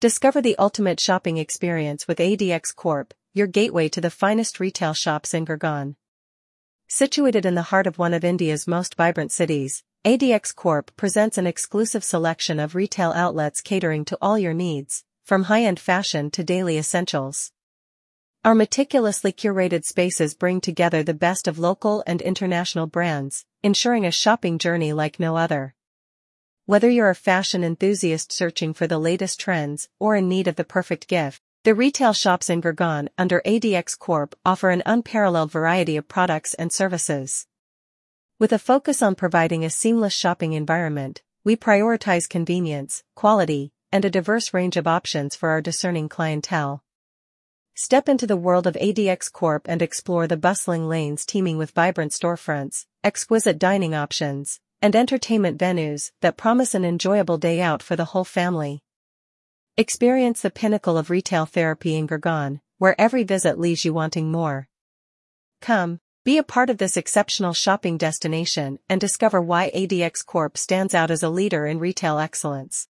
Discover the ultimate shopping experience with ADX Corp, your gateway to the finest retail shops in Gurgaon. Situated in the heart of one of India's most vibrant cities, ADX Corp presents an exclusive selection of retail outlets catering to all your needs, from high-end fashion to daily essentials. Our meticulously curated spaces bring together the best of local and international brands, ensuring a shopping journey like no other. Whether you're a fashion enthusiast searching for the latest trends or in need of the perfect gift, the retail shops in Gurgaon under ADX Corp offer an unparalleled variety of products and services. With a focus on providing a seamless shopping environment, we prioritize convenience, quality, and a diverse range of options for our discerning clientele. Step into the world of ADX Corp and explore the bustling lanes teeming with vibrant storefronts, exquisite dining options, and entertainment venues that promise an enjoyable day out for the whole family. Experience the pinnacle of retail therapy in Gurgaon, where every visit leaves you wanting more. Come, be a part of this exceptional shopping destination and discover why ADX Corp stands out as a leader in retail excellence.